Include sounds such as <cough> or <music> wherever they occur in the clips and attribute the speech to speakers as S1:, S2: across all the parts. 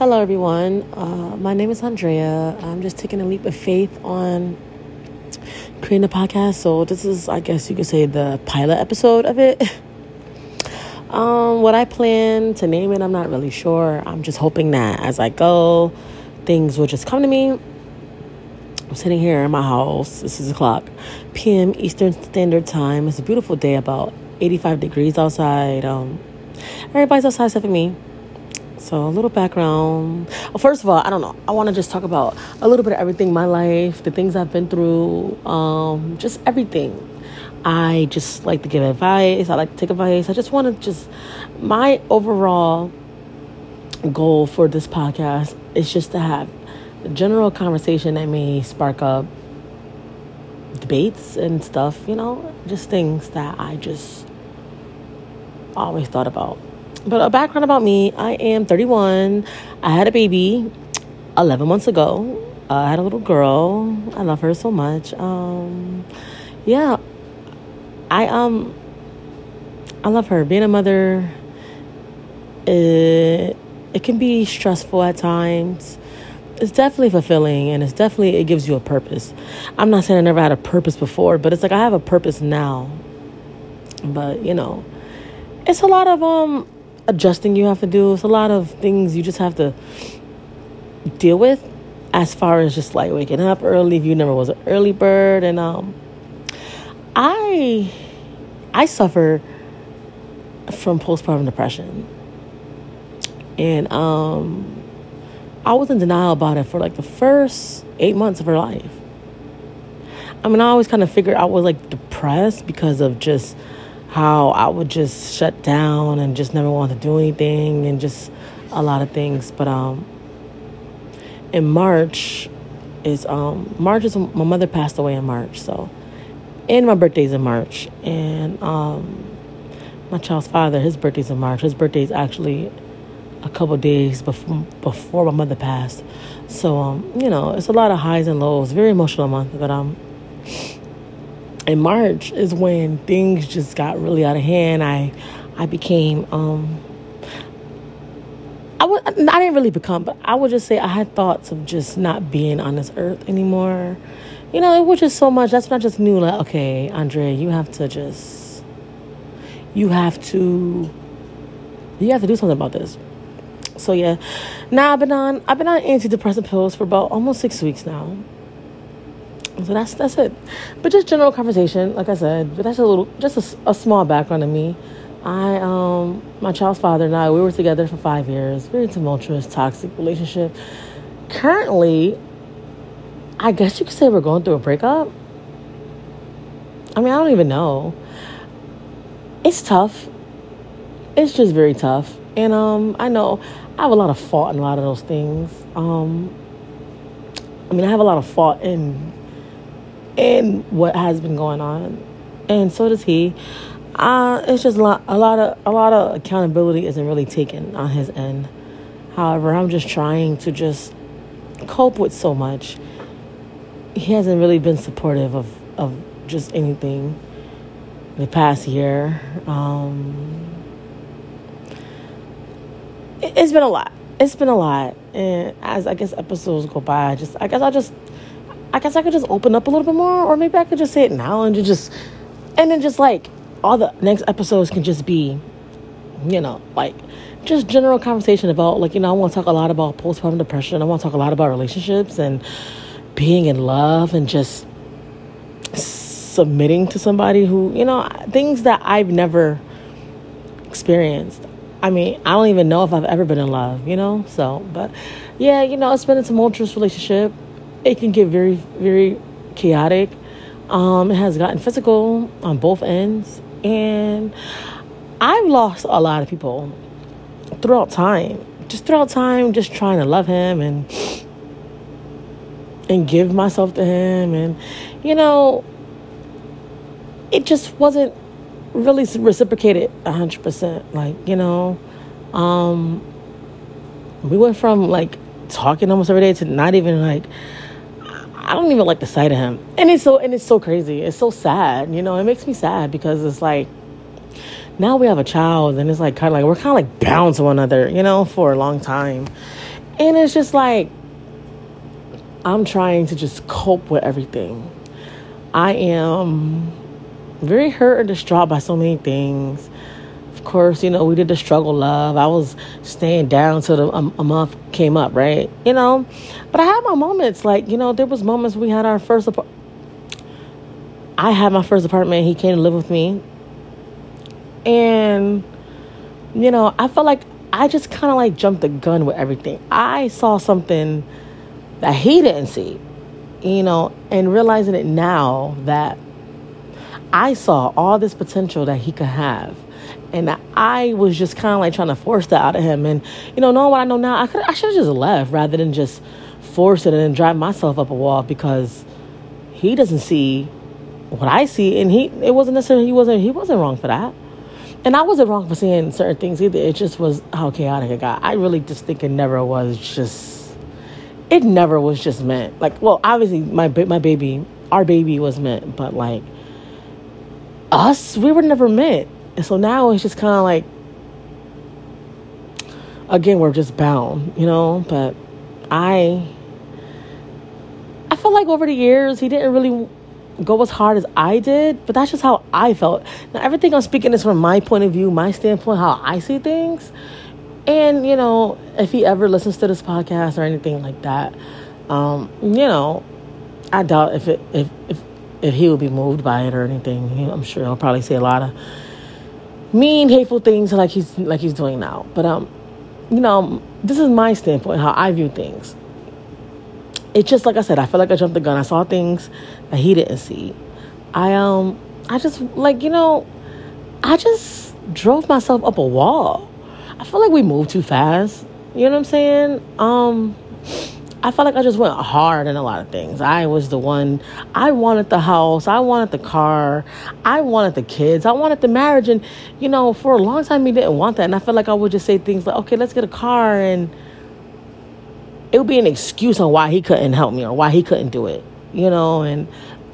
S1: Hello, everyone. Uh, my name is Andrea. I'm just taking a leap of faith on creating a podcast. So, this is, I guess you could say, the pilot episode of it. <laughs> um, what I plan to name it, I'm not really sure. I'm just hoping that as I go, things will just come to me. I'm sitting here in my house. This is o'clock p.m. Eastern Standard Time. It's a beautiful day, about 85 degrees outside. Um, everybody's outside except for me. So, a little background. First of all, I don't know. I want to just talk about a little bit of everything my life, the things I've been through, um, just everything. I just like to give advice. I like to take advice. I just want to just, my overall goal for this podcast is just to have a general conversation that may spark up debates and stuff, you know, just things that I just always thought about. But a background about me I am 31. I had a baby 11 months ago. Uh, I had a little girl. I love her so much. Um, yeah, I um, I love her. Being a mother, it, it can be stressful at times. It's definitely fulfilling, and it's definitely it gives you a purpose. I'm not saying I never had a purpose before, but it's like I have a purpose now. But you know, it's a lot of um adjusting you have to do. It's a lot of things you just have to deal with as far as just like waking up early if you never was an early bird and um I I suffer from postpartum depression. And um I was in denial about it for like the first 8 months of her life. I mean, I always kind of figured I was like depressed because of just how I would just shut down and just never want to do anything and just a lot of things. But um, in March is um March is my mother passed away in March, so and my birthday's in March, and um my child's father his birthday's in March. His birthday's actually a couple days before before my mother passed. So um you know it's a lot of highs and lows. Very emotional month, but um in March is when things just got really out of hand. I I became um I w- I didn't really become, but I would just say I had thoughts of just not being on this earth anymore. You know, it was just so much. That's when I just knew, like, okay, Andre, you have to just, you have to, you have to do something about this. So yeah, now I've been on, I've been on antidepressant pills for about almost six weeks now. So that's that's it. But just general conversation, like I said. But that's a little, just a, a small background of me. I, um, my child's father and I, we were together for five years. Very tumultuous, toxic relationship. Currently, I guess you could say we're going through a breakup. I mean, I don't even know. It's tough. It's just very tough. And um, I know I have a lot of fault in a lot of those things. Um, I mean, I have a lot of fault in in what has been going on, and so does he. Uh, it's just a lot, a lot of a lot of accountability isn't really taken on his end. However, I'm just trying to just cope with so much. He hasn't really been supportive of of just anything the past year. Um, it, it's been a lot. It's been a lot, and as I guess episodes go by, I just I guess I just I guess I could just open up a little bit more, or maybe I could just say it now and just and then just like all the next episodes can just be, you know, like just general conversation about like, you know, I want to talk a lot about postpartum depression. I want to talk a lot about relationships and being in love and just submitting to somebody who, you know, things that I've never experienced. I mean, I don't even know if I've ever been in love, you know? So, but yeah, you know, it's been a tumultuous relationship. It can get very, very chaotic. Um, it has gotten physical on both ends and I've lost a lot of people throughout time. Just throughout time, just trying to love him and and give myself to him and you know it just wasn't really reciprocated 100% like you know um we went from like talking almost every day to not even like I don't even like the sight of him. And it's so and it's so crazy. It's so sad. You know, it makes me sad because it's like now we have a child and it's like kind of like we're kind of like bound to one another, you know, for a long time. And it's just like, I'm trying to just cope with everything. I am very hurt and distraught by so many things. Of course, you know, we did the struggle love. I was staying down till the, a, a month came up, right? You know, but I had my moments. Like, you know, there was moments we had our first apartment. I had my first apartment. He came to live with me. And, you know, I felt like I just kind of like jumped the gun with everything. I saw something that he didn't see, you know, and realizing it now that I saw all this potential that he could have. And I was just kind of like trying to force that out of him. And, you know, knowing what I know now, I could I should have just left rather than just force it and then drive myself up a wall because he doesn't see what I see. And he, it wasn't necessarily, he wasn't, he wasn't wrong for that. And I wasn't wrong for seeing certain things either. It just was how chaotic it got. I really just think it never was just, it never was just meant. Like, well, obviously my, my baby, our baby was meant, but like, us, we were never meant. And so now it's just kind of like, again, we're just bound, you know? But I, I feel like over the years, he didn't really go as hard as I did, but that's just how I felt. Now, everything I'm speaking is from my point of view, my standpoint, how I see things. And, you know, if he ever listens to this podcast or anything like that, um, you know, I doubt if it, if, if if he will be moved by it or anything. I'm sure he'll probably say a lot of mean, hateful things like he's like he's doing now. But um, you know, this is my standpoint, how I view things. It's just like I said, I feel like I jumped the gun. I saw things that he didn't see. I um, I just like you know, I just drove myself up a wall. I feel like we moved too fast. You know what I'm saying? Um I felt like I just went hard in a lot of things. I was the one, I wanted the house, I wanted the car, I wanted the kids, I wanted the marriage. And, you know, for a long time, he didn't want that. And I felt like I would just say things like, okay, let's get a car. And it would be an excuse on why he couldn't help me or why he couldn't do it, you know. And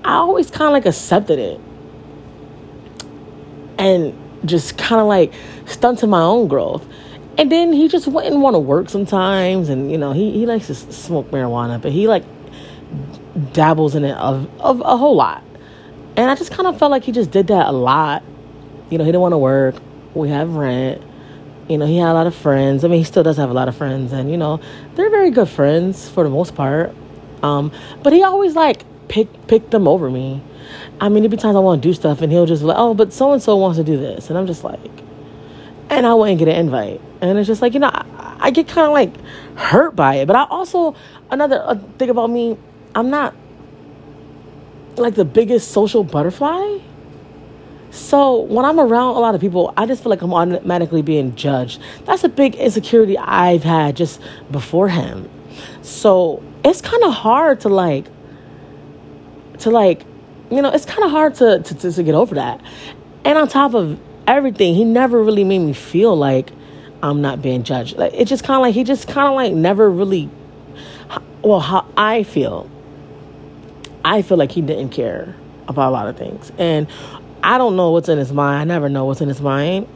S1: I always kind of like accepted it and just kind of like stunted my own growth. And then he just wouldn't want to work sometimes, and you know he, he likes to smoke marijuana, but he like dabbles in it of, of a whole lot. And I just kind of felt like he just did that a lot. You know, he didn't want to work. We have rent. You know, he had a lot of friends. I mean, he still does have a lot of friends, and you know, they're very good friends for the most part. Um, but he always like pick pick them over me. I mean, there'd be times I want to do stuff, and he'll just like, oh, but so and so wants to do this, and I'm just like, and I wouldn't get an invite. And it's just like, you know, I, I get kind of like hurt by it. But I also, another uh, thing about me, I'm not like the biggest social butterfly. So when I'm around a lot of people, I just feel like I'm automatically being judged. That's a big insecurity I've had just before him. So it's kind of hard to like, to like, you know, it's kind of hard to, to, to get over that. And on top of everything. He never really made me feel like I'm not being judged. Like it just kind of like he just kind of like never really. Well, how I feel. I feel like he didn't care about a lot of things, and I don't know what's in his mind. I never know what's in his mind,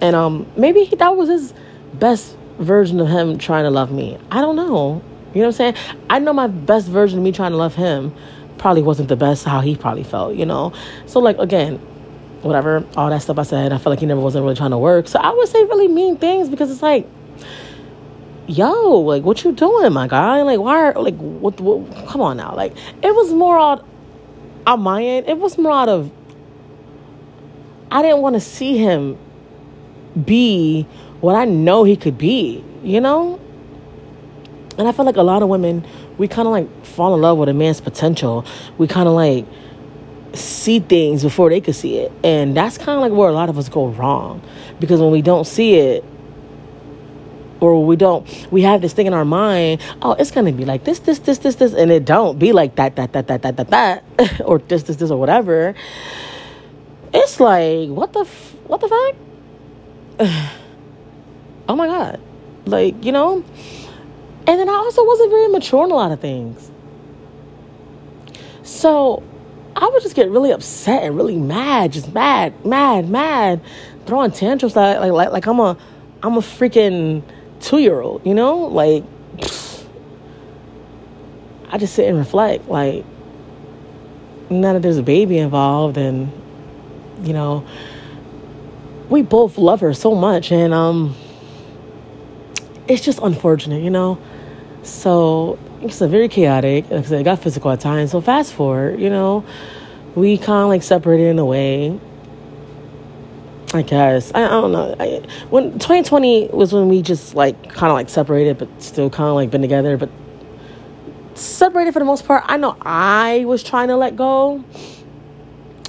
S1: and um, maybe he, that was his best version of him trying to love me. I don't know. You know what I'm saying? I know my best version of me trying to love him probably wasn't the best how he probably felt, you know? So, like, again, whatever, all that stuff I said. I felt like he never wasn't really trying to work. So I would say really mean things because it's like, yo, like what you doing, my guy? Like why? Are, like what, what? Come on now. Like it was more out on my end. It was more out of I didn't want to see him be what I know he could be. You know. And I feel like a lot of women, we kind of like fall in love with a man's potential. We kind of like see things before they could see it. And that's kind of like where a lot of us go wrong. Because when we don't see it, or we don't, we have this thing in our mind, oh, it's to be like this, this, this, this, this, and it don't be like that, that, that, that, that, that, that, <laughs> or this, this, this, or whatever. It's like, what the, f- what the fuck? <sighs> oh my God. Like, you know? And then I also wasn't very mature in a lot of things. So I would just get really upset and really mad, just mad, mad, mad, throwing tantrums like like like, like I'm a I'm a freaking two year old, you know, like I just sit and reflect, like, now that there's a baby involved, and you know, we both love her so much, and um, it's just unfortunate, you know. So it's a very chaotic. Like I said, it got physical at times. So fast forward, you know, we kind of like separated in a way. I guess I, I don't know. I, when 2020 was when we just like kind of like separated, but still kind of like been together, but separated for the most part. I know I was trying to let go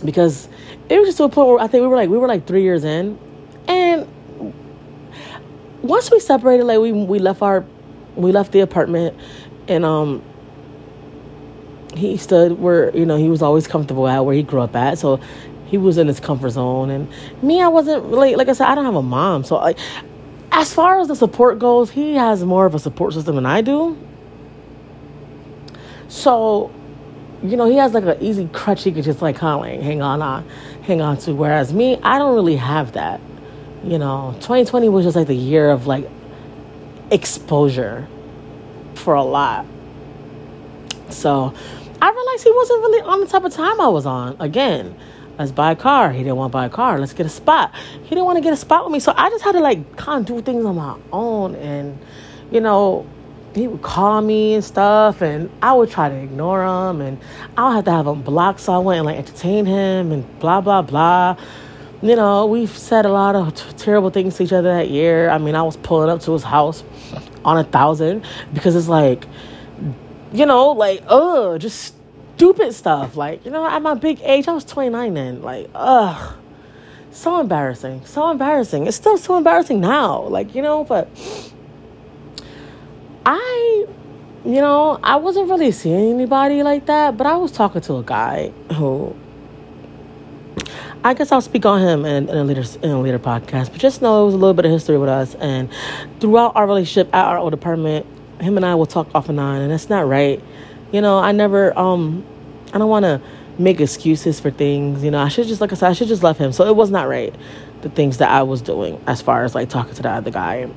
S1: because it was just to a point where I think we were like we were like three years in, and once we separated, like we we left our we left the apartment, and um he stood where you know he was always comfortable at where he grew up at, so he was in his comfort zone. And me, I wasn't really like I said, I don't have a mom, so like as far as the support goes, he has more of a support system than I do. So, you know, he has like an easy crutch he could just like kind of like hang on on, hang on to. Whereas me, I don't really have that. You know, 2020 was just like the year of like exposure for a lot. So I realized he wasn't really on the type of time I was on. Again, let's buy a car. He didn't want to buy a car. Let's get a spot. He didn't want to get a spot with me. So I just had to like kind of do things on my own. And, you know, he would call me and stuff, and I would try to ignore him, and I would have to have him blocked so I wouldn't like entertain him, and blah blah blah. You know, we've said a lot of t- terrible things to each other that year. I mean, I was pulling up to his house on a thousand because it's like, you know, like, ugh, just stupid stuff. Like, you know, at my big age, I was 29 then. Like, ugh, so embarrassing. So embarrassing. It's still so embarrassing now. Like, you know, but I, you know, I wasn't really seeing anybody like that, but I was talking to a guy who. I guess I'll speak on him in, in, a later in a later podcast. But just know it was a little bit of history with us, and throughout our relationship at our old apartment, him and I will talk off and on, and that's not right. You know, I never um, I don't want to make excuses for things. You know, I should just like I said, I should just love him. So it was not right the things that I was doing as far as like talking to the other guy.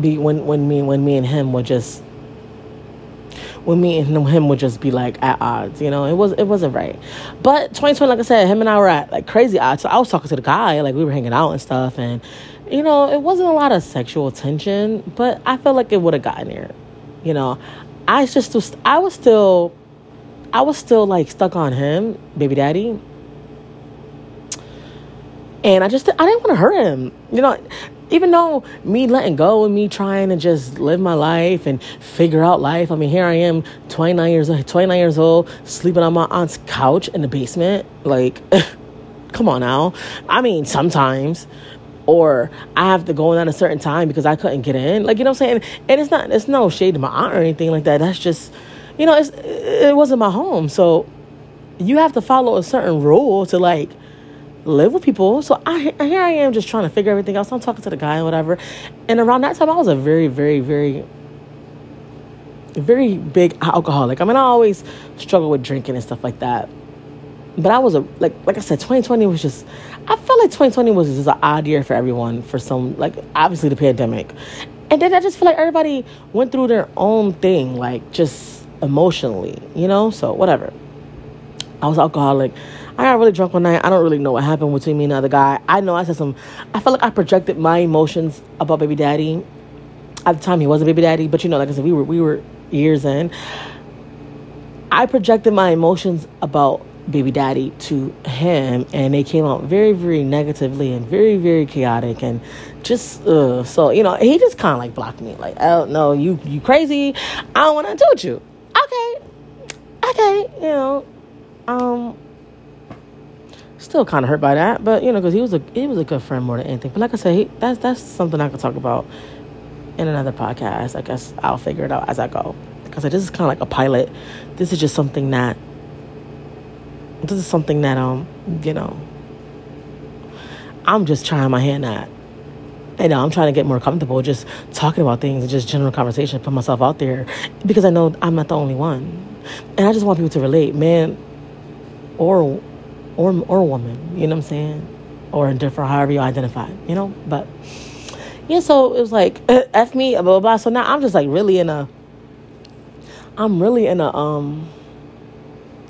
S1: Be when when me when me and him would just when me and him would just be like at odds, you know, it was it wasn't right. But 2020, like I said, him and I were at like crazy odds. So I was talking to the guy, like we were hanging out and stuff, and you know, it wasn't a lot of sexual tension, but I felt like it would have gotten there. You know, I just was I was still I was still like stuck on him, baby daddy. And I just I didn't want to hurt him. You know, even though me letting go and me trying to just live my life and figure out life, I mean, here I am, 29 years 29 years old, sleeping on my aunt's couch in the basement. Like, <laughs> come on now. I mean, sometimes. Or I have to go in at a certain time because I couldn't get in. Like, you know what I'm saying? And it's not, it's no shade to my aunt or anything like that. That's just, you know, it's, it wasn't my home. So you have to follow a certain rule to like, live with people. So I here I am just trying to figure everything out. So I'm talking to the guy and whatever. And around that time, I was a very, very, very, very big alcoholic. I mean, I always struggle with drinking and stuff like that. But I was a like like I said, 2020 was just. I felt like 2020 was just an odd year for everyone for some like obviously the pandemic, and then I just feel like everybody went through their own thing like just emotionally, you know. So whatever. I was alcoholic. I got really drunk one night. I don't really know what happened between me and the other guy. I know I said some. I felt like I projected my emotions about baby daddy. At the time, he was a baby daddy, but you know, like I said, we were we were years in. I projected my emotions about baby daddy to him, and they came out very very negatively and very very chaotic and just so you know he just kind of like blocked me like oh no you you crazy I don't want to do you okay okay you know um still kind of hurt by that, but you know, because he was a he was a good friend more than anything. But like I said, he, that's that's something I could talk about in another podcast. I guess I'll figure it out as I go. Because this is kind of like a pilot. This is just something that this is something that um you know I'm just trying my hand at. You know, I'm trying to get more comfortable just talking about things and just general conversation, put myself out there because I know I'm not the only one. And I just want people to relate, man, or or or woman, you know what I'm saying? Or different, however you identify, you know? But yeah, so it was like <laughs> F me, blah blah blah. So now I'm just like really in a I'm really in a um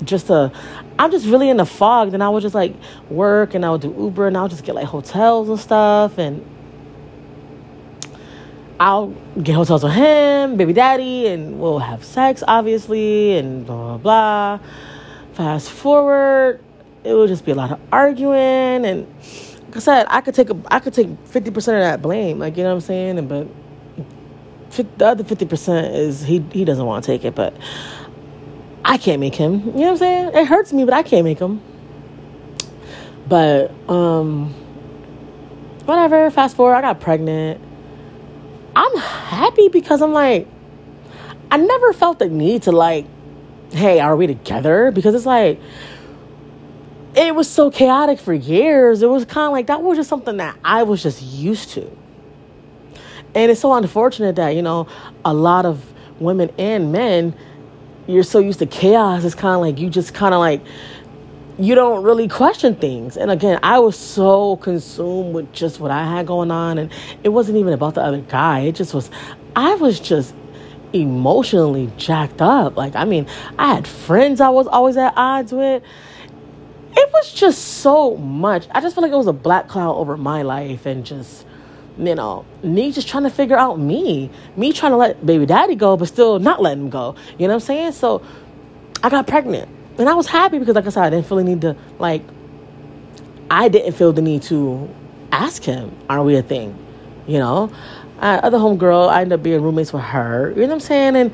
S1: just a I'm just really in a fog. Then I would just like work and I would do Uber and I would just get like hotels and stuff and I'll get hotels with him, baby daddy, and we'll have sex obviously and blah blah blah. Fast forward, it would just be a lot of arguing and like I said, I could take a I could take fifty percent of that blame, like you know what I'm saying, and but the other fifty percent is he he doesn't want to take it, but I can't make him. You know what I'm saying? It hurts me, but I can't make him. But um whatever, fast forward, I got pregnant. I'm happy because I'm like I never felt the need to like, hey, are we together? Because it's like it was so chaotic for years. It was kind of like that was just something that I was just used to. And it's so unfortunate that, you know, a lot of women and men you're so used to chaos, it's kind of like you just kind of like you don't really question things. And again, I was so consumed with just what I had going on, and it wasn't even about the other guy. It just was, I was just emotionally jacked up. Like, I mean, I had friends I was always at odds with. It was just so much. I just felt like it was a black cloud over my life, and just you know, me just trying to figure out me, me trying to let baby daddy go, but still not letting him go. You know what I'm saying? So I got pregnant. And I was happy because, like I said, I didn't feel the need to, like, I didn't feel the need to ask him, are we a thing? You know? Uh, other homegirl, I ended up being roommates with her. You know what I'm saying? And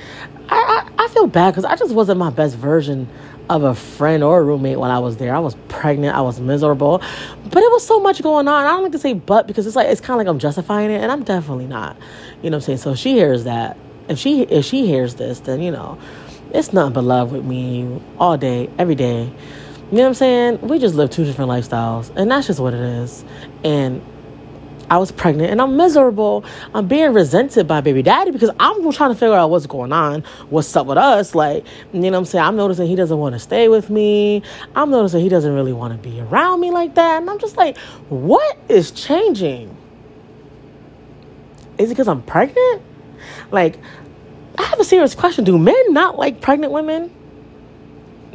S1: I, I, I feel bad because I just wasn't my best version of a friend or a roommate while I was there. I was pregnant. I was miserable. But it was so much going on. I don't like to say but because it's like it's kind of like I'm justifying it and I'm definitely not. You know what I'm saying? So she hears that. If she if she hears this, then you know, it's nothing but love with me all day, every day. You know what I'm saying? We just live two different lifestyles, and that's just what it is. And I was pregnant and I'm miserable. I'm being resented by baby daddy because I'm trying to figure out what's going on, what's up with us. Like, you know what I'm saying? I'm noticing he doesn't want to stay with me. I'm noticing he doesn't really want to be around me like that. And I'm just like, what is changing? Is it because I'm pregnant? Like, I have a serious question. Do men not like pregnant women?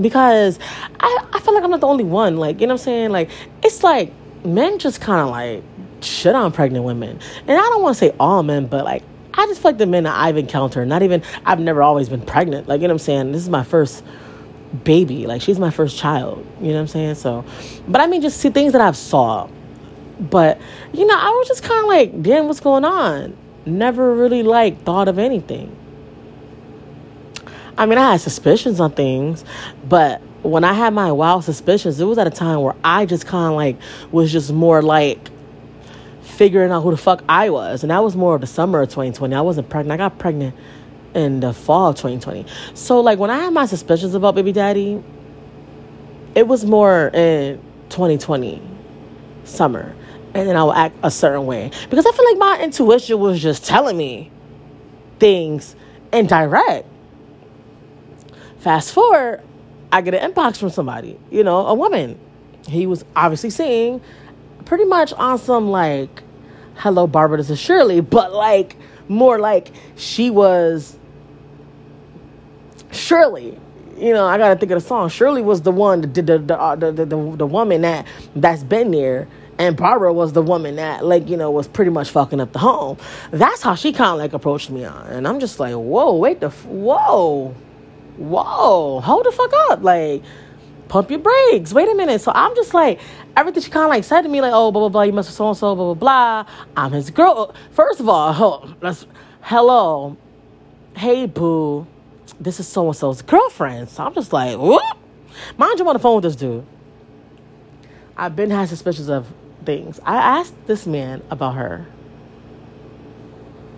S1: Because I, I feel like I'm not the only one. Like, you know what I'm saying? Like, it's like men just kind of like shit on pregnant women. And I don't want to say all men, but like I just feel like the men that I've encountered, not even I've never always been pregnant. Like, you know what I'm saying? This is my first baby. Like she's my first child. You know what I'm saying? So but I mean just see things that I've saw. But, you know, I was just kinda like, damn, what's going on? Never really like thought of anything. I mean, I had suspicions on things, but when I had my wild suspicions, it was at a time where I just kind of like was just more like figuring out who the fuck I was. And that was more of the summer of 2020. I wasn't pregnant. I got pregnant in the fall of 2020. So, like, when I had my suspicions about baby daddy, it was more in 2020 summer. And then I would act a certain way. Because I feel like my intuition was just telling me things in direct. Fast forward, I get an inbox from somebody, you know, a woman. He was obviously seeing pretty much on some like hello barbara is shirley but like more like she was shirley you know i gotta think of the song shirley was the one that the the, uh, the, the, the, the woman that that's been there and Barbara was the woman that, like, you know, was pretty much fucking up the home. That's how she kind of like approached me on, and I'm just like, whoa, wait the, f- whoa, whoa, hold the fuck up, like, pump your brakes. Wait a minute. So I'm just like, everything she kind of like said to me, like, oh, blah, blah, blah, you must have so and so, blah, blah, blah. I'm his girl. First of all, let's, hello. Hey, boo. This is so and so's girlfriend. So I'm just like, whoop. Mind you, I'm on the phone with this dude. I've been had suspicions of things. I asked this man about her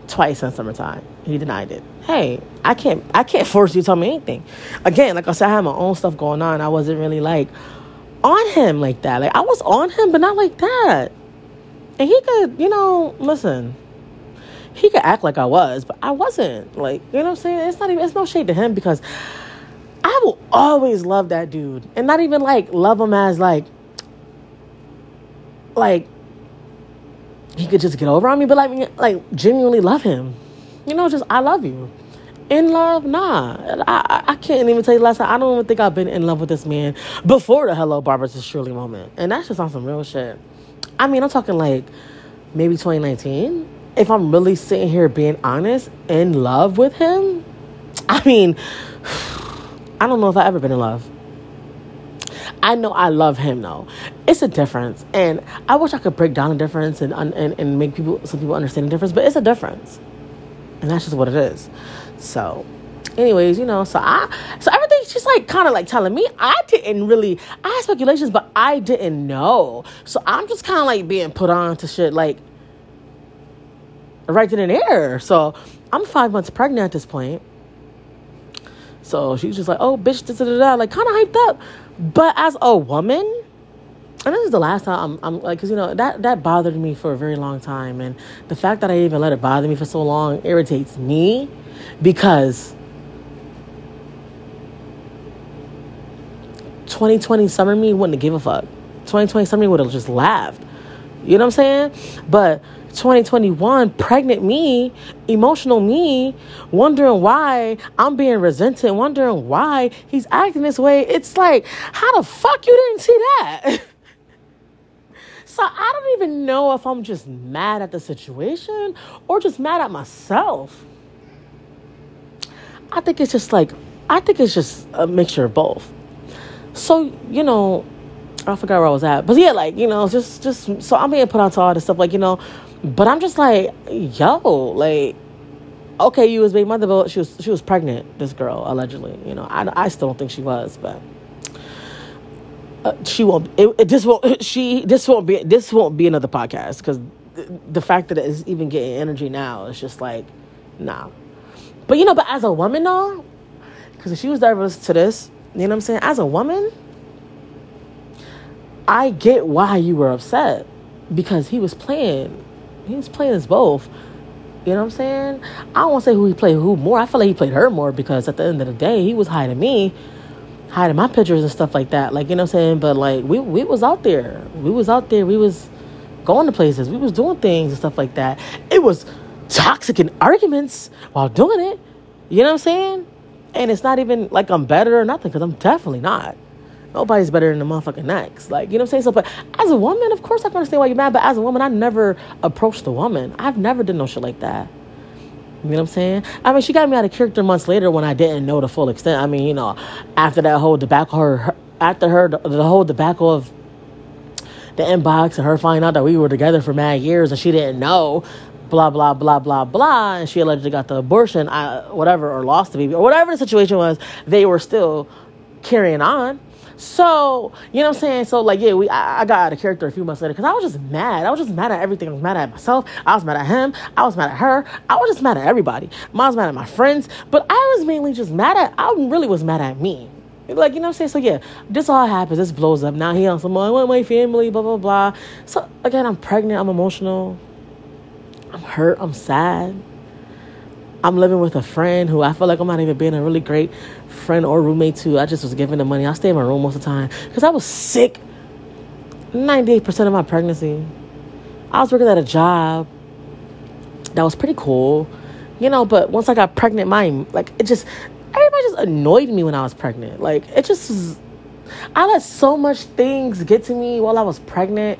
S1: twice in summertime. He denied it. Hey, I can't I can't <laughs> force you to tell me anything. Again, like I said, I had my own stuff going on. I wasn't really like on him like that. Like I was on him, but not like that. And he could, you know, listen. He could act like I was, but I wasn't. Like, you know what I'm saying? It's not even it's no shade to him because I will always love that dude. And not even like love him as like like he could just get over on me, but like like genuinely love him. You know, just I love you. In love? Nah. I, I can't even tell you last time. I don't even think I've been in love with this man before the Hello Barbara Shirley moment. And that's just on some real shit. I mean, I'm talking like maybe 2019. If I'm really sitting here being honest, in love with him, I mean, <sighs> I don't know if I've ever been in love. I know I love him though. It's a difference, and I wish I could break down the difference and and, and make people some people understand the difference. But it's a difference, and that's just what it is. So, anyways, you know, so I so everything's just like kind of like telling me I didn't really I had speculations, but I didn't know. So I'm just kind of like being put on to shit like right then and there. So I'm five months pregnant at this point. So she's just like, oh, bitch, da da da, like kind of hyped up. But as a woman, and this is the last time I'm, I'm like, cause you know that that bothered me for a very long time, and the fact that I even let it bother me for so long irritates me, because 2020 summer me wouldn't have give a fuck. 2020 summer me would have just laughed. You know what I'm saying? But 2021, pregnant me, emotional me, wondering why I'm being resented, wondering why he's acting this way. It's like, how the fuck you didn't see that? <laughs> so I don't even know if I'm just mad at the situation or just mad at myself. I think it's just like, I think it's just a mixture of both. So, you know, I forgot where I was at. But yeah, like, you know, just just so I'm being put onto all this stuff, like, you know, but I'm just like, yo, like, okay, you was baby mother, but she was she was pregnant. This girl allegedly, you know, I, I still don't think she was, but uh, she won't. It, it, this won't. <laughs> She this won't be this won't be another podcast because the, the fact that it's even getting energy now is just like, nah. But you know, but as a woman though, because if she was diverse to this, you know what I'm saying? As a woman, I get why you were upset because he was playing he was playing us both. You know what I'm saying? I don't want to say who he played who more. I feel like he played her more because at the end of the day, he was hiding me, hiding my pictures and stuff like that. Like you know what I'm saying? But like we we was out there. We was out there. We was going to places. We was doing things and stuff like that. It was toxic and arguments while doing it. You know what I'm saying? And it's not even like I'm better or nothing because I'm definitely not. Nobody's better than the motherfucking next. Like, you know what I'm saying? So, but as a woman, of course I can understand why you're mad. But as a woman, I never approached the woman. I've never done no shit like that. You know what I'm saying? I mean, she got me out of character months later when I didn't know the full extent. I mean, you know, after that whole debacle, her, her after her, the, the whole debacle of the inbox and her finding out that we were together for mad years and she didn't know, blah blah blah blah blah, and she allegedly got the abortion, I, whatever, or lost the baby, or whatever the situation was. They were still carrying on. So, you know what I'm saying? So, like, yeah, we I, I got out of character a few months later because I was just mad. I was just mad at everything. I was mad at myself. I was mad at him. I was mad at her. I was just mad at everybody. I was mad at my friends. But I was mainly just mad at, I really was mad at me. Like, you know what I'm saying? So, yeah, this all happens. This blows up. Now he on some, I want my family, blah, blah, blah. So, again, I'm pregnant. I'm emotional. I'm hurt. I'm sad. I'm living with a friend who I feel like I'm not even being a really great friend or roommate to. I just was giving them money. I stay in my room most of the time because I was sick 98% of my pregnancy. I was working at a job that was pretty cool, you know, but once I got pregnant, my, like, it just, everybody just annoyed me when I was pregnant. Like, it just was, I let so much things get to me while I was pregnant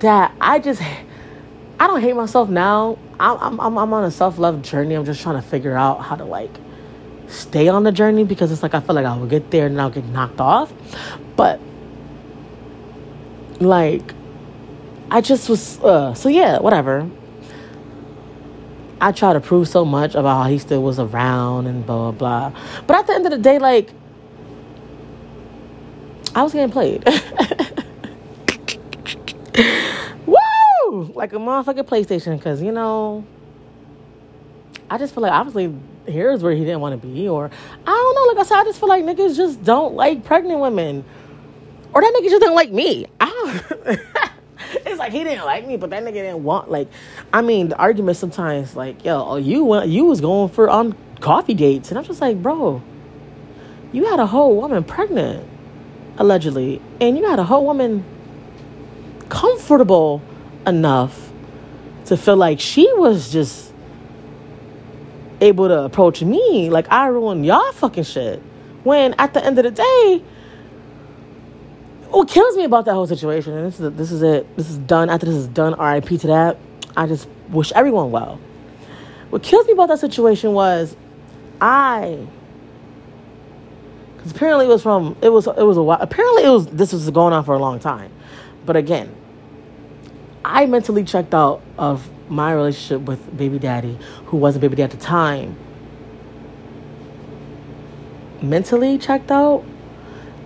S1: that I just, I don't hate myself now. I'm, I'm, I'm on a self love journey. I'm just trying to figure out how to like stay on the journey because it's like I feel like I will get there and I'll get knocked off. But like, I just was, uh, so yeah, whatever. I try to prove so much about how he still was around and blah, blah, blah. But at the end of the day, like, I was getting played. <laughs> like a motherfucking PlayStation because, you know, I just feel like obviously here's where he didn't want to be. Or I don't know. Like I said, I just feel like niggas just don't like pregnant women. Or that nigga just didn't like me. <laughs> it's like he didn't like me, but that nigga didn't want like. I mean, the argument sometimes like, yo, oh, you went, you was going for um, coffee dates, and I'm just like, bro, you had a whole woman pregnant, allegedly, and you had a whole woman comfortable enough to feel like she was just able to approach me like I ruined y'all fucking shit. When at the end of the day, what kills me about that whole situation, and this is this is it. This is done. After this is done, RIP to that. I just wish everyone well. What kills me about that situation was I because apparently it was from it was it was a while. Apparently it was this was going on for a long time, but again, I mentally checked out of my relationship with baby daddy, who wasn't baby daddy at the time. Mentally checked out,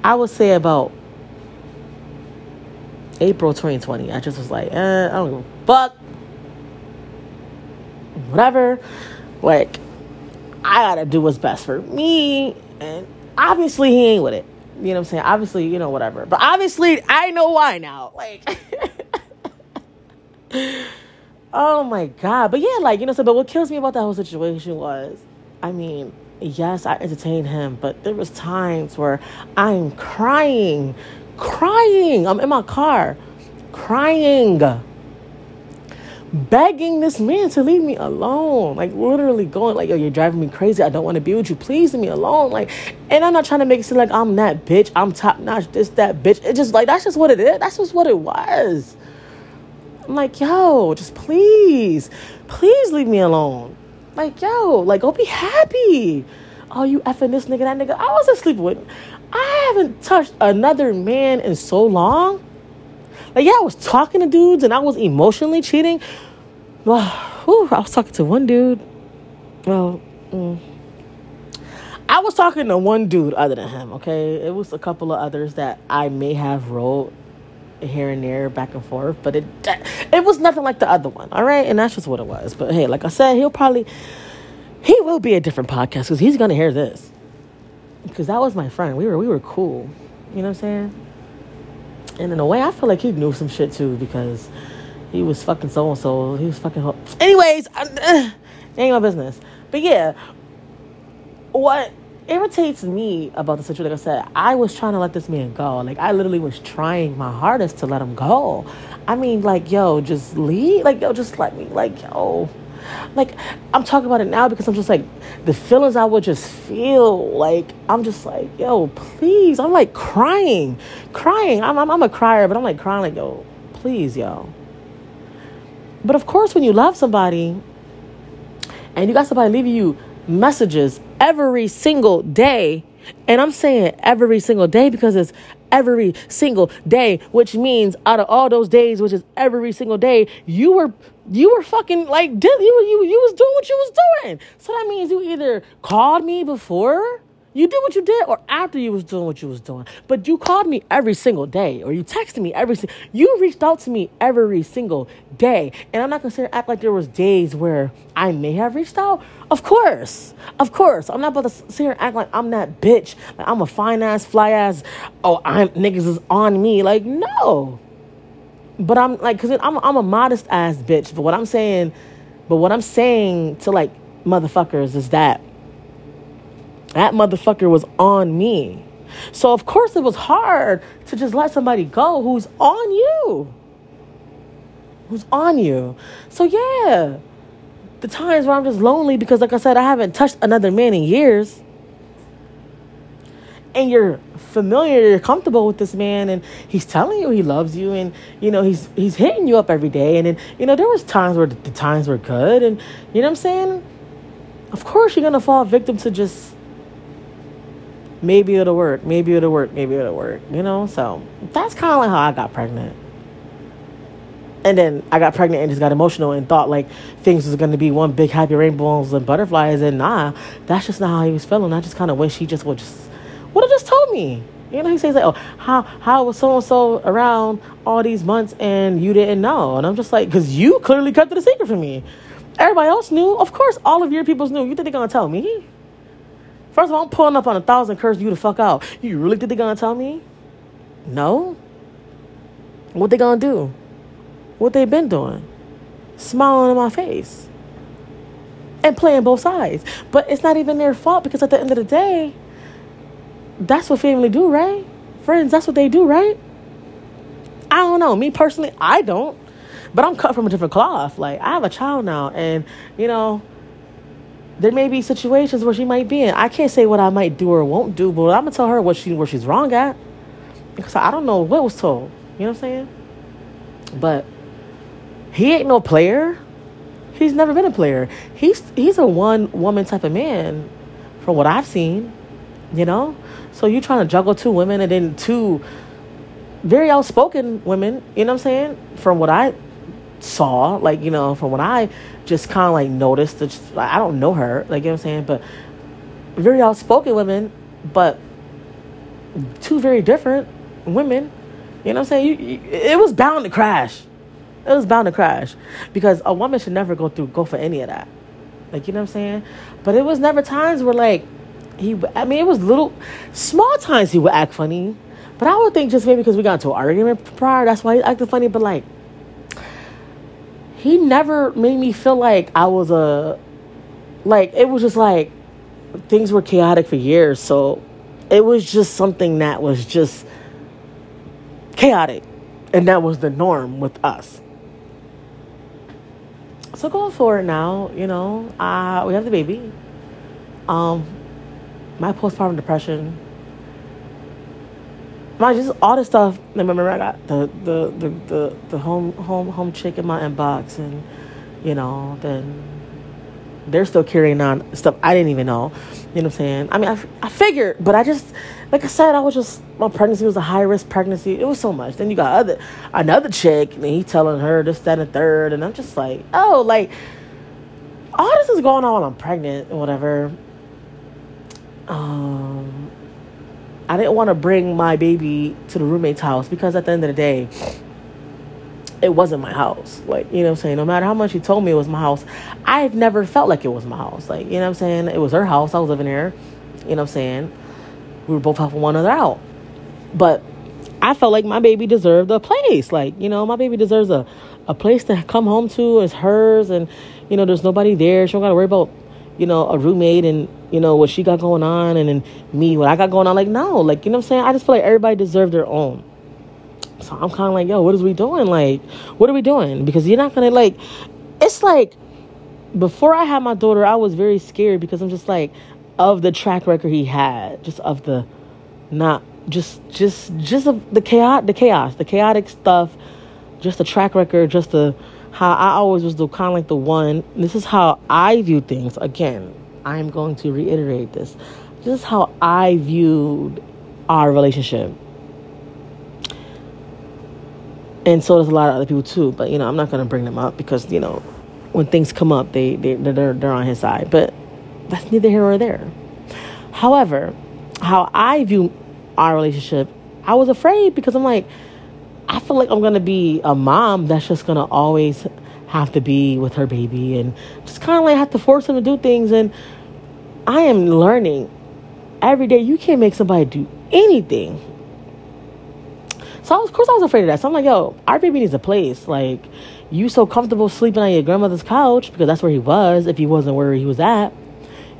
S1: I would say about April 2020. I just was like, eh, I don't give a fuck. Whatever. Like, I gotta do what's best for me. And obviously, he ain't with it. You know what I'm saying? Obviously, you know, whatever. But obviously, I know why now. Like, <laughs> <laughs> oh my God. But yeah, like, you know, so, but what kills me about that whole situation was, I mean, yes, I entertained him, but there was times where I'm crying crying. I'm in my car, crying, begging this man to leave me alone. Like literally going like, yo, you're driving me crazy. I don't want to be with you. Please leave me alone. Like, and I'm not trying to make it seem like I'm that bitch. I'm top notch. This that bitch. It's just like that's just what it is. That's just what it was. I'm like, yo, just please, please leave me alone. Like, yo, like go be happy. Oh, you effing this nigga, that nigga. I wasn't sleeping with. I haven't touched another man in so long. Like, yeah, I was talking to dudes and I was emotionally cheating. Well, whew, I was talking to one dude. Well, mm. I was talking to one dude other than him, okay? It was a couple of others that I may have wrote here and there, back and forth, but it it was nothing like the other one, all right? And that's just what it was. But hey, like I said, he'll probably he will be a different podcast because he's gonna hear this because that was my friend. We were we were cool. You know what I'm saying? And in a way, I feel like he knew some shit too because he was fucking so and so. He was fucking. Ho- Anyways, I, <clears throat> uh, ain't my business. But yeah, what irritates me about the situation, like I said, I was trying to let this man go. Like I literally was trying my hardest to let him go. I mean, like, yo, just leave. Like, yo, just let me. Like, yo like I'm talking about it now because I'm just like the feelings I would just feel like I'm just like yo please I'm like crying crying I'm, I'm, I'm a crier but I'm like crying like yo please yo but of course when you love somebody and you got somebody leaving you messages every single day and I'm saying every single day because it's every single day, which means out of all those days, which is every single day, you were you were fucking like you you you was doing what you was doing. So that means you either called me before you did what you did, or after you was doing what you was doing. But you called me every single day, or you texted me every. You reached out to me every single day, and I'm not gonna sit act like there was days where I may have reached out. Of course, of course, I'm not about to sit here and act like I'm that bitch. Like I'm a fine ass, fly ass. Oh, I'm niggas is on me. Like no, but I'm like, cause I'm I'm a modest ass bitch. But what I'm saying, but what I'm saying to like motherfuckers is that that motherfucker was on me. So of course it was hard to just let somebody go who's on you. Who's on you. So yeah. The times where I'm just lonely because like I said, I haven't touched another man in years. And you're familiar, you're comfortable with this man and he's telling you he loves you and you know he's he's hitting you up every day and then you know there was times where the, times were good and you know what I'm saying? Of course you're gonna fall victim to just maybe it'll work, maybe it'll work, maybe it'll work, you know? So that's kind of how I got pregnant. And then I got pregnant and just got emotional and thought like things was gonna be one big happy rainbows and butterflies and nah, that's just not how he was feeling. I just kind of wish he just would just would have just told me. You know, he says like, "Oh, how how was so and so around all these months and you didn't know?" And I'm just like, "Cause you clearly kept it a secret from me. Everybody else knew. Of course, all of your peoples knew. You think they're gonna tell me?" First of all, I'm pulling up on a thousand curse you to fuck out. You really think they're gonna tell me? No. What they gonna do? What they been doing? Smiling in my face. And playing both sides. But it's not even their fault because at the end of the day, that's what family do, right? Friends, that's what they do, right? I don't know. Me personally, I don't. But I'm cut from a different cloth. Like I have a child now and you know, there may be situations where she might be in. I can't say what I might do or won't do, but I'm gonna tell her what she where she's wrong at. Because I don't know what was told. You know what I'm saying? But he ain't no player. He's never been a player. He's he's a one woman type of man, from what I've seen. You know, so you trying to juggle two women and then two very outspoken women. You know what I'm saying? From what I saw, like you know, from what I just kind of like noticed. Like, I don't know her, like you know what I'm saying, but very outspoken women, but two very different women. You know what I'm saying? You, you, it was bound to crash. It was bound to crash because a woman should never go through go for any of that. Like you know what I'm saying? But it was never times where like he. I mean, it was little small times he would act funny. But I would think just maybe because we got into an argument prior, that's why he acted funny. But like, he never made me feel like I was a, like it was just like things were chaotic for years. So it was just something that was just chaotic, and that was the norm with us. So going forward now, you know, uh, we have the baby. Um, my postpartum depression my just all the stuff. Remember, I got the the the the, the home home home chick in my inbox, and you know, then they're still carrying on stuff I didn't even know. You know what I'm saying? I mean, I, I figured, but I just, like I said, I was just my pregnancy was a high risk pregnancy. It was so much. Then you got other another chick, and he telling her this, that, and third, and I'm just like, oh, like all this is going on. I'm pregnant, or whatever. Um I didn't want to bring my baby to the roommate's house because at the end of the day, it wasn't my house. Like, you know what I'm saying? No matter how much he told me it was my house, I've never felt like it was my house. Like, you know what I'm saying? It was her house. I was living there. You know what I'm saying? We were both helping one another out. But I felt like my baby deserved a place. Like, you know, my baby deserves a, a place to come home to. It's hers. And, you know, there's nobody there. She don't got to worry about you know, a roommate and, you know, what she got going on and then me, what I got going on. Like, no, like, you know what I'm saying? I just feel like everybody deserves their own. So I'm kind of like, yo, what is we doing? Like, what are we doing? Because you're not going to, like, it's like, before I had my daughter, I was very scared because I'm just like, of the track record he had, just of the, not, just, just, just of the chaos, the chaos, the chaotic stuff, just the track record, just the, how I always was the kind of like the one. This is how I view things. Again, I am going to reiterate this. This is how I viewed our relationship. And so does a lot of other people too. But you know, I'm not going to bring them up because you know, when things come up, they they they're they're on his side. But that's neither here nor there. However, how I view our relationship, I was afraid because I'm like I feel like I'm gonna be a mom that's just gonna always have to be with her baby and just kind of like have to force him to do things. And I am learning every day. You can't make somebody do anything. So of course I was afraid of that. So I'm like, yo, our baby needs a place. Like, you so comfortable sleeping on your grandmother's couch because that's where he was. If he wasn't where he was at,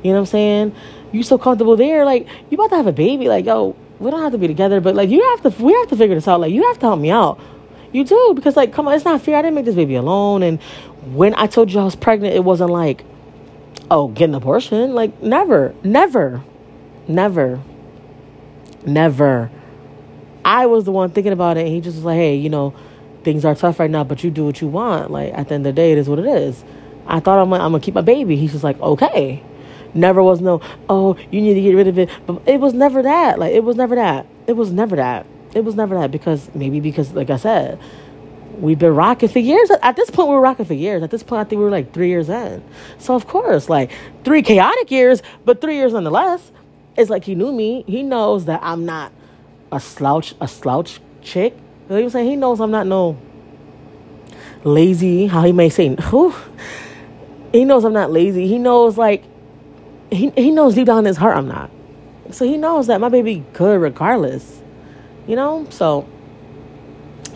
S1: you know what I'm saying? You so comfortable there. Like, you about to have a baby. Like, yo, we don't have to be together, but like you have to, we have to figure this out. Like you have to help me out. You do because like, come on, it's not fair. I didn't make this baby alone. And when I told you I was pregnant, it wasn't like, oh, get an abortion. Like never, never, never, never. I was the one thinking about it. And he just was like, hey, you know, things are tough right now, but you do what you want. Like at the end of the day, it is what it is. I thought I'm, like, I'm gonna keep my baby. He's just like, okay. Never was no, oh, you need to get rid of it. But it was never that. Like, it was never that. It was never that. It was never that because maybe because, like I said, we've been rocking for years. At this point, we were rocking for years. At this point, I think we were like three years in. So, of course, like three chaotic years, but three years nonetheless. It's like he knew me. He knows that I'm not a slouch, a slouch chick. You know what I'm saying? He knows I'm not no lazy, how he may say, whew. he knows I'm not lazy. He knows like he he knows deep down in his heart I'm not. So he knows that my baby good regardless. You know? So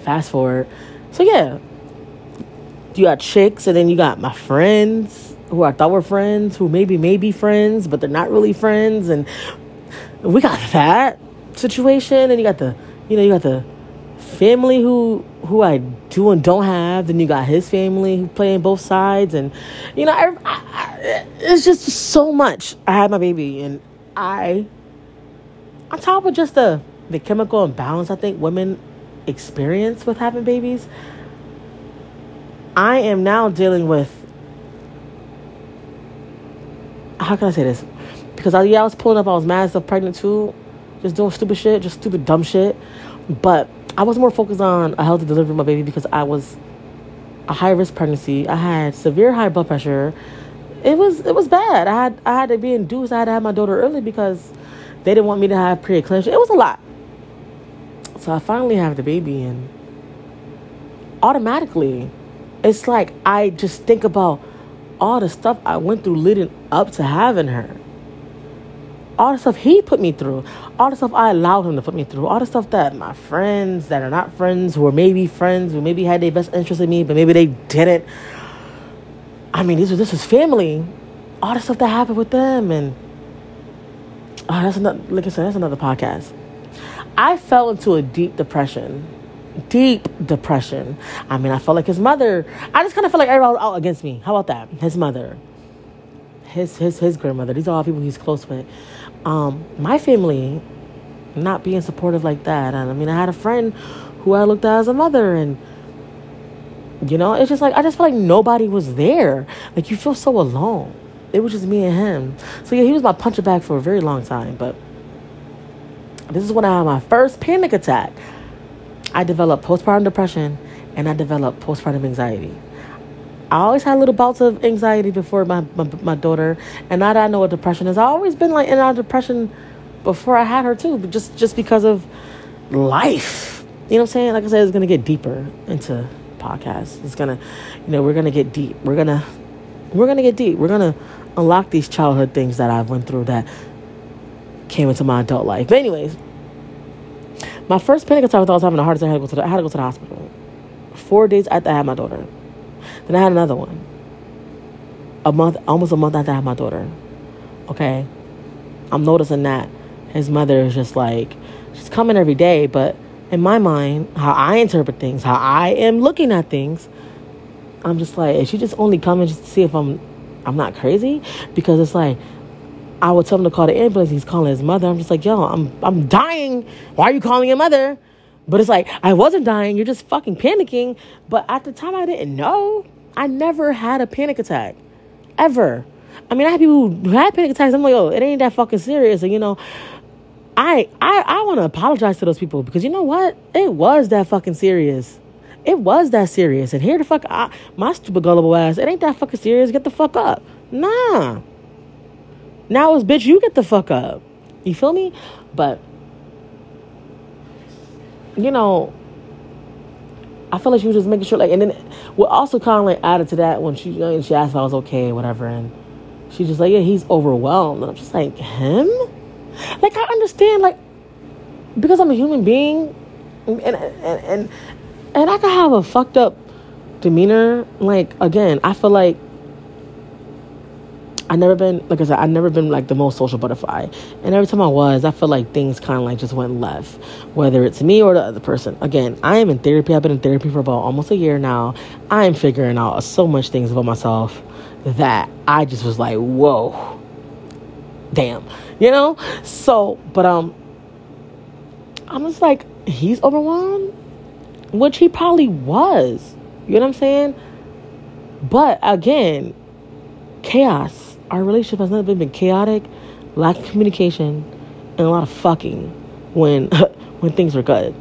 S1: fast forward. So yeah. You got chicks and then you got my friends who I thought were friends, who maybe may be friends, but they're not really friends. And we got <laughs> that situation and you got the you know, you got the family who who I do and don't have. Then you got his family who play in both sides, and you know, I, I, it's just so much. I had my baby, and I, on top of just the the chemical imbalance I think women experience with having babies, I am now dealing with. How can I say this? Because I, yeah, I was pulling up, I was mad stuff pregnant too, just doing stupid shit, just stupid dumb shit. But I was more focused on a healthy delivery of my baby because I was a high risk pregnancy. I had severe high blood pressure. It was it was bad. I had I had to be induced. I had to have my daughter early because they didn't want me to have preeclampsia. It was a lot. So I finally have the baby and automatically it's like I just think about all the stuff I went through leading up to having her. All the stuff he put me through, all the stuff I allowed him to put me through, all the stuff that my friends that are not friends, who are maybe friends, who maybe had their best interest in me, but maybe they didn't. I mean, this was this was family. All the stuff that happened with them, and oh, that's another. Like I said, that's another podcast. I fell into a deep depression deep depression. I mean, I felt like his mother. I just kind of felt like everyone was out against me. How about that? His mother, his his his grandmother. These are all people he's close with. Um, my family, not being supportive like that. And I mean, I had a friend who I looked at as a mother, and you know, it's just like I just felt like nobody was there. Like you feel so alone. It was just me and him. So yeah, he was my puncher bag for a very long time, but. This is when I had my first panic attack. I developed postpartum depression and I developed postpartum anxiety. I always had little bouts of anxiety before my, my, my daughter, and now that I know what depression is, I always been like in a depression before I had her too, but just just because of life. You know what I'm saying? Like I said, it's gonna get deeper into podcasts. It's gonna, you know, we're gonna get deep. We're gonna we're gonna get deep. We're gonna unlock these childhood things that I've went through that came into my adult life. But anyways, my first panic attack, I was having a heart attack. I had to go to the, I had to go to the hospital. Four days after I had my daughter. Then I had another one. A month, almost a month after I had my daughter. Okay. I'm noticing that his mother is just like, she's coming every day, but in my mind, how I interpret things, how I am looking at things, I'm just like, is she just only coming just to see if I'm I'm not crazy? Because it's like I would tell him to call the ambulance. He's calling his mother. I'm just like, yo, I'm I'm dying. Why are you calling your mother? But it's like I wasn't dying. You're just fucking panicking. But at the time, I didn't know. I never had a panic attack, ever. I mean, I had people who had panic attacks. I'm like, oh, it ain't that fucking serious. And you know, I I I want to apologize to those people because you know what? It was that fucking serious. It was that serious. And here the fuck, I, my stupid gullible ass, it ain't that fucking serious. Get the fuck up. Nah. Now it's bitch, you get the fuck up. You feel me? But you know, I feel like she was just making sure, like, and then what also kind of like added to that when she know, she asked if I was okay whatever, and she's just like, yeah, he's overwhelmed, and I'm just like, him? Like, I understand, like, because I'm a human being, and and and and I can have a fucked up demeanor. Like, again, I feel like I never been like I said, I've never been like the most social butterfly. And every time I was, I feel like things kind of like just went left, whether it's me or the other person. Again, I am in therapy. I've been in therapy for about almost a year now. I am figuring out so much things about myself that I just was like, whoa, damn, you know. So, but um, I'm just like, he's overwhelmed, which he probably was. You know what I'm saying? But again, chaos our relationship has never been chaotic, lack of communication, and a lot of fucking when <laughs> when things are good.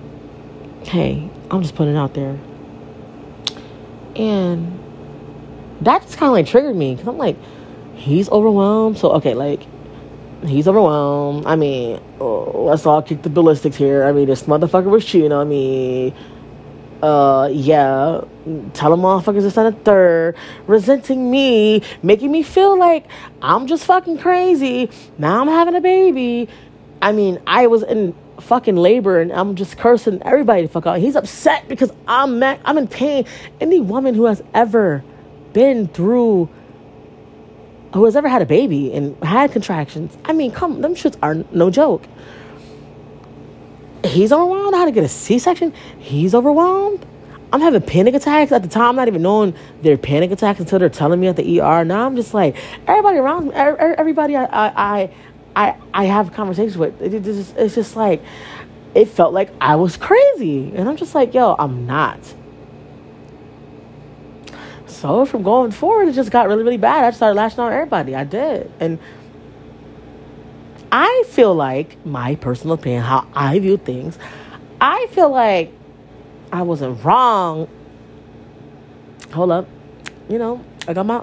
S1: Hey, I'm just putting it out there. And that just kind of like triggered me because I'm like, he's overwhelmed. So, okay, like, he's overwhelmed. I mean, oh, let's all kick the ballistics here. I mean, this motherfucker was cheating on me uh, yeah, telling motherfuckers this and a third, resenting me, making me feel like I'm just fucking crazy. Now I'm having a baby. I mean, I was in fucking labor and I'm just cursing everybody to fuck out. He's upset because I'm mad, I'm in pain. Any woman who has ever been through who has ever had a baby and had contractions, I mean, come, them shits are no joke he's overwhelmed. How to get a C section? He's overwhelmed. I'm having panic attacks at the time. I'm not even knowing they're panic attacks until they're telling me at the ER. Now I'm just like everybody around me, everybody I I I I have conversations with. It, it's, it's just like it felt like I was crazy, and I'm just like, yo, I'm not. So from going forward, it just got really really bad. I started lashing out at everybody. I did, and I feel like my personal opinion, how I view things, I feel like I wasn't wrong. Hold up. You know, I got my.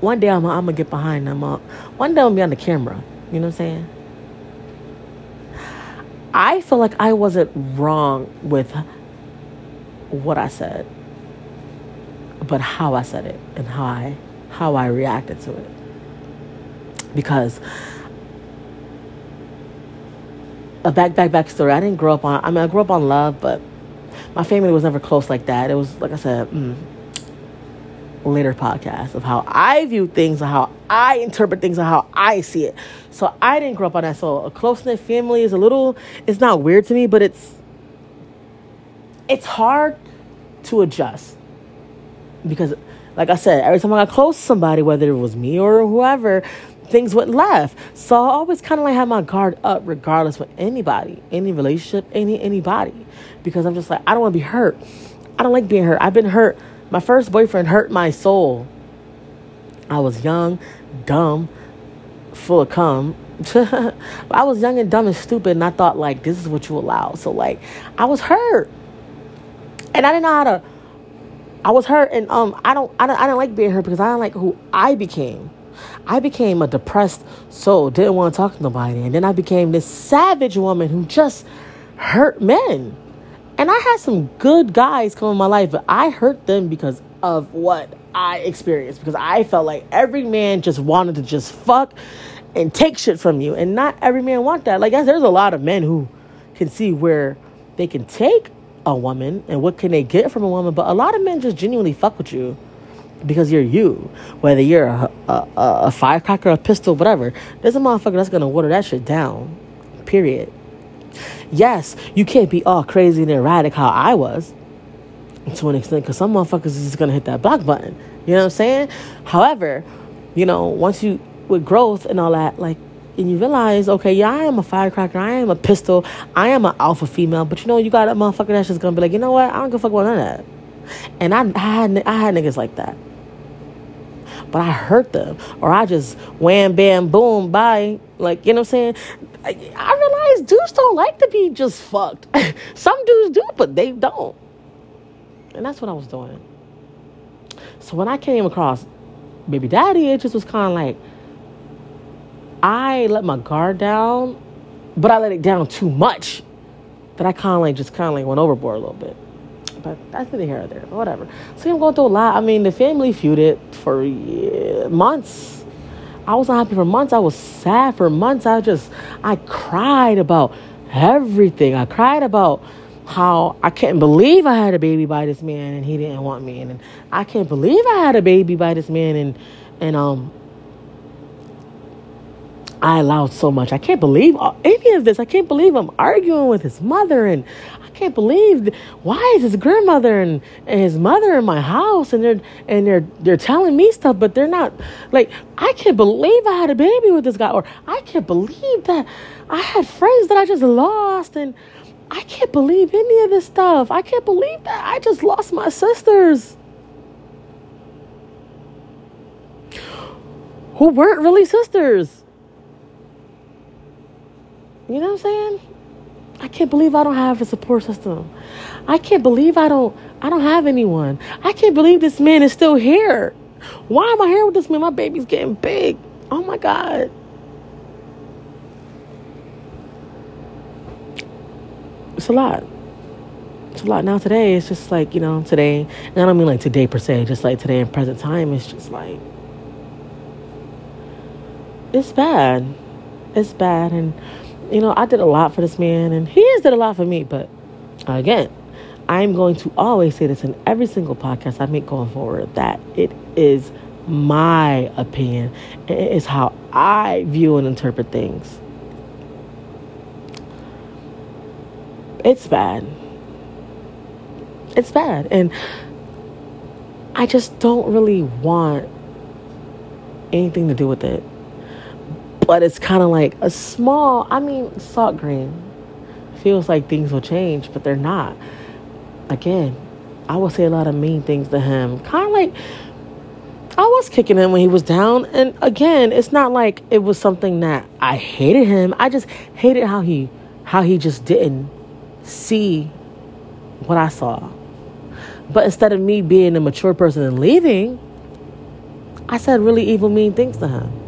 S1: One day I'm, I'm gonna get behind them. Uh, one day I'm gonna be on the camera. You know what I'm saying? I feel like I wasn't wrong with what I said, but how I said it and how I how I reacted to it. Because a back back back story. I didn't grow up on. I mean, I grew up on love, but my family was never close like that. It was like I said, mm, later podcast of how I view things, and how I interpret things, and how I see it. So I didn't grow up on that. So a close knit family is a little. It's not weird to me, but it's it's hard to adjust because, like I said, every time I got close to somebody, whether it was me or whoever, things went left. So I always kind of like have my guard up, regardless with anybody, any relationship, any anybody, because I'm just like I don't want to be hurt. I don't like being hurt. I've been hurt. My first boyfriend hurt my soul. I was young, dumb, full of cum. <laughs> I was young and dumb and stupid, and I thought like this is what you allow. So like I was hurt, and I didn't know how to. I was hurt, and um, I don't, I don't, I don't like being hurt because I don't like who I became. I became a depressed soul, didn't want to talk to nobody. And then I became this savage woman who just hurt men. And I had some good guys come in my life, but I hurt them because of what I experienced. Because I felt like every man just wanted to just fuck and take shit from you. And not every man want that. Like, there's a lot of men who can see where they can take a woman and what can they get from a woman. But a lot of men just genuinely fuck with you because you're you. Whether you're a, a, a firecracker, a pistol, whatever. There's a motherfucker that's gonna water that shit down. Period. Yes, you can't be all crazy and erratic how I was to an extent because some motherfuckers is just gonna hit that block button. You know what I'm saying? However, you know, once you with growth and all that, like and you realize, okay, yeah, I am a firecracker, I am a pistol, I am an alpha female, but you know, you got a motherfucker that's just gonna be like, you know what, I don't give a fuck about none of that. And I, I had I had niggas like that but I hurt them. Or I just wham, bam, boom, bye. Like, you know what I'm saying? I, I realize dudes don't like to be just fucked. <laughs> Some dudes do, but they don't. And that's what I was doing. So when I came across baby daddy, it just was kind of like, I let my guard down, but I let it down too much that I kind of like just kind of like went overboard a little bit but that's neither here or there. Whatever. So I'm going through a lot. I mean, the family feuded for yeah, months. I was unhappy for months. I was sad for months. I just, I cried about everything. I cried about how I can't believe I had a baby by this man and he didn't want me, and, and I can't believe I had a baby by this man and and um I allowed so much. I can't believe any of this. I can't believe I'm arguing with his mother and can't believe why is his grandmother and, and his mother in my house and they're and they're they're telling me stuff, but they're not like I can't believe I had a baby with this guy, or I can't believe that I had friends that I just lost and I can't believe any of this stuff. I can't believe that I just lost my sisters. Who weren't really sisters. You know what I'm saying? I can't believe I don't have a support system. I can't believe I don't I don't have anyone. I can't believe this man is still here. Why am I here with this man? My baby's getting big. Oh my God. It's a lot. It's a lot. Now today it's just like, you know, today and I don't mean like today per se, just like today in present time, it's just like it's bad. It's bad and you know, I did a lot for this man, and he has did a lot for me. But again, I'm going to always say this in every single podcast I make going forward that it is my opinion. It is how I view and interpret things. It's bad. It's bad. And I just don't really want anything to do with it. But it's kind of like a small, I mean, Salt Green feels like things will change, but they're not. Again, I would say a lot of mean things to him. Kind of like I was kicking him when he was down. And again, it's not like it was something that I hated him. I just hated how he how he just didn't see what I saw. But instead of me being a mature person and leaving, I said really evil, mean things to him.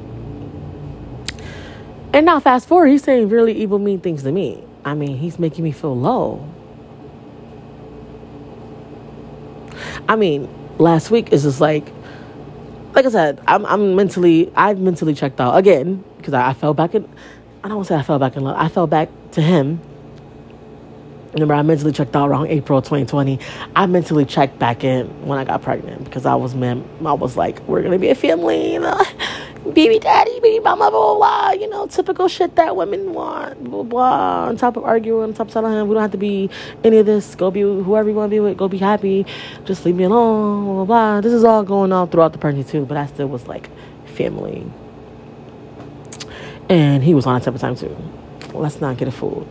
S1: And now, fast forward, he's saying really evil, mean things to me. I mean, he's making me feel low. I mean, last week is just like, like I said, I'm, I'm mentally, I've mentally checked out again because I, I fell back in. I don't want to say I fell back in love. I fell back to him Remember, I mentally checked out around April 2020. I mentally checked back in when I got pregnant because I was, man, I was like, we're gonna be a family, you know, <laughs> baby daddy, baby mama, blah, blah, blah, you know, typical shit that women want, blah, blah. On top of arguing, on top of telling we don't have to be any of this. Go be whoever you want to be with. Go be happy. Just leave me alone. Blah, blah, blah. This is all going on throughout the pregnancy too, but I still was like family. And he was on a type of time too. Let's not get it fooled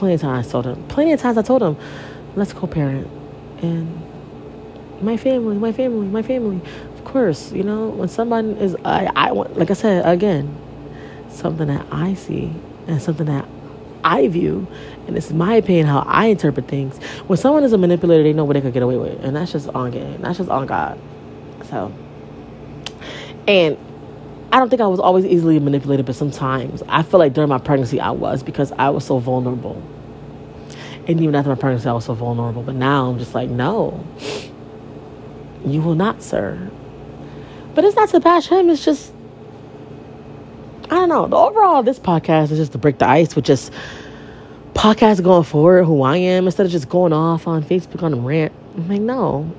S1: plenty of times I told him. Plenty of times I told him, let's co-parent. And my family, my family, my family. Of course, you know, when someone is, I, I like I said again, something that I see and something that I view, and it's my opinion how I interpret things. When someone is a manipulator, they know what they could get away with, and that's just on game. That's just on God. So, and I don't think I was always easily manipulated, but sometimes I feel like during my pregnancy I was because I was so vulnerable. And even after my pregnancy, I was so vulnerable. But now I'm just like, no, you will not, sir. But it's not to bash him. It's just, I don't know. The overall, this podcast is just to break the ice with just podcast going forward, who I am, instead of just going off on Facebook on a rant. I'm like, no.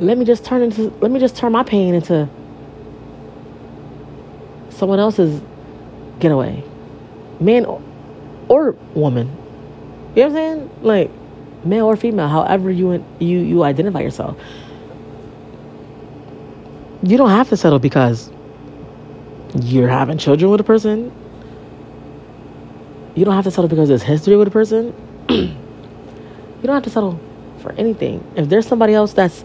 S1: Let me just turn into, let me just turn my pain into someone else's getaway, man or, or woman. You know what I'm saying? Like male or female, however you you you identify yourself. You don't have to settle because you're having children with a person. You don't have to settle because there's history with a person. <clears throat> you don't have to settle for anything. If there's somebody else that's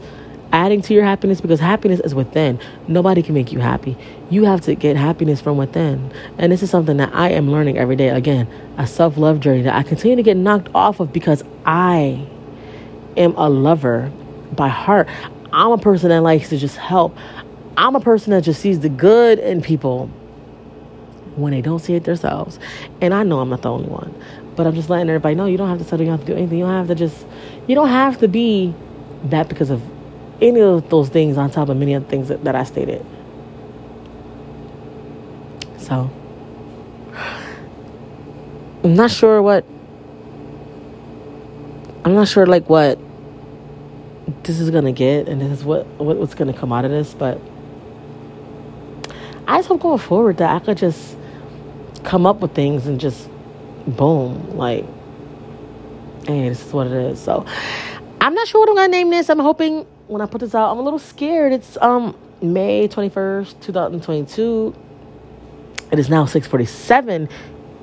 S1: adding to your happiness because happiness is within. Nobody can make you happy. You have to get happiness from within. And this is something that I am learning every day. Again, a self love journey that I continue to get knocked off of because I am a lover by heart. I'm a person that likes to just help. I'm a person that just sees the good in people when they don't see it themselves. And I know I'm not the only one. But I'm just letting everybody know you don't have to settle, you don't have to do anything. You don't have to just, you don't have to be that because of any of those things on top of many other things that, that I stated. So, I'm not sure what. I'm not sure like what this is gonna get, and this is what, what what's gonna come out of this. But I just hope going forward that I could just come up with things and just boom, like, hey, this is what it is. So I'm not sure what I'm gonna name this. I'm hoping when I put this out, I'm a little scared. It's um May 21st, 2022. It is now 6:47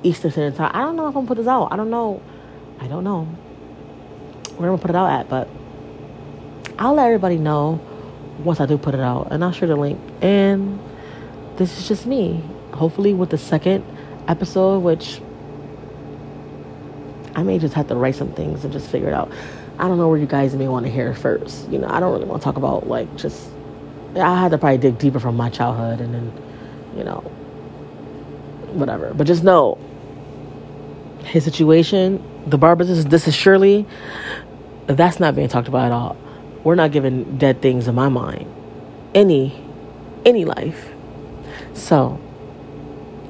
S1: Eastern Standard Time. I don't know if I'm gonna put this out. I don't know. I don't know where I'm gonna put it out at, but I'll let everybody know once I do put it out, and I'll share the link. And this is just me. Hopefully, with the second episode, which I may just have to write some things and just figure it out. I don't know where you guys may want to hear first. You know, I don't really want to talk about like just. I had to probably dig deeper from my childhood and then, you know, whatever. But just know his situation, the barbers, this is, this is Shirley. That's not being talked about at all. We're not giving dead things in my mind any any life. So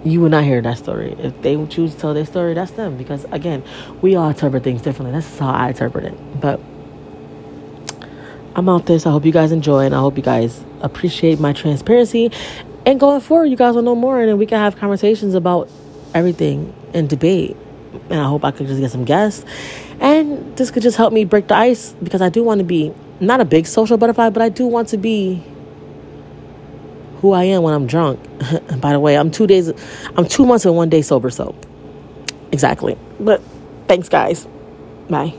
S1: you will not hear that story. If they choose to tell their story, that's them. Because again, we all interpret things differently. That's how I interpret it. But I'm out this. I hope you guys enjoy and I hope you guys appreciate my transparency. And going forward, you guys will know more and then we can have conversations about everything and debate. And I hope I could just get some guests. And this could just help me break the ice because I do want to be not a big social butterfly, but I do want to be who I am when I'm drunk. <laughs> By the way, I'm two days, I'm two months and one day sober, so exactly. But thanks, guys. Bye.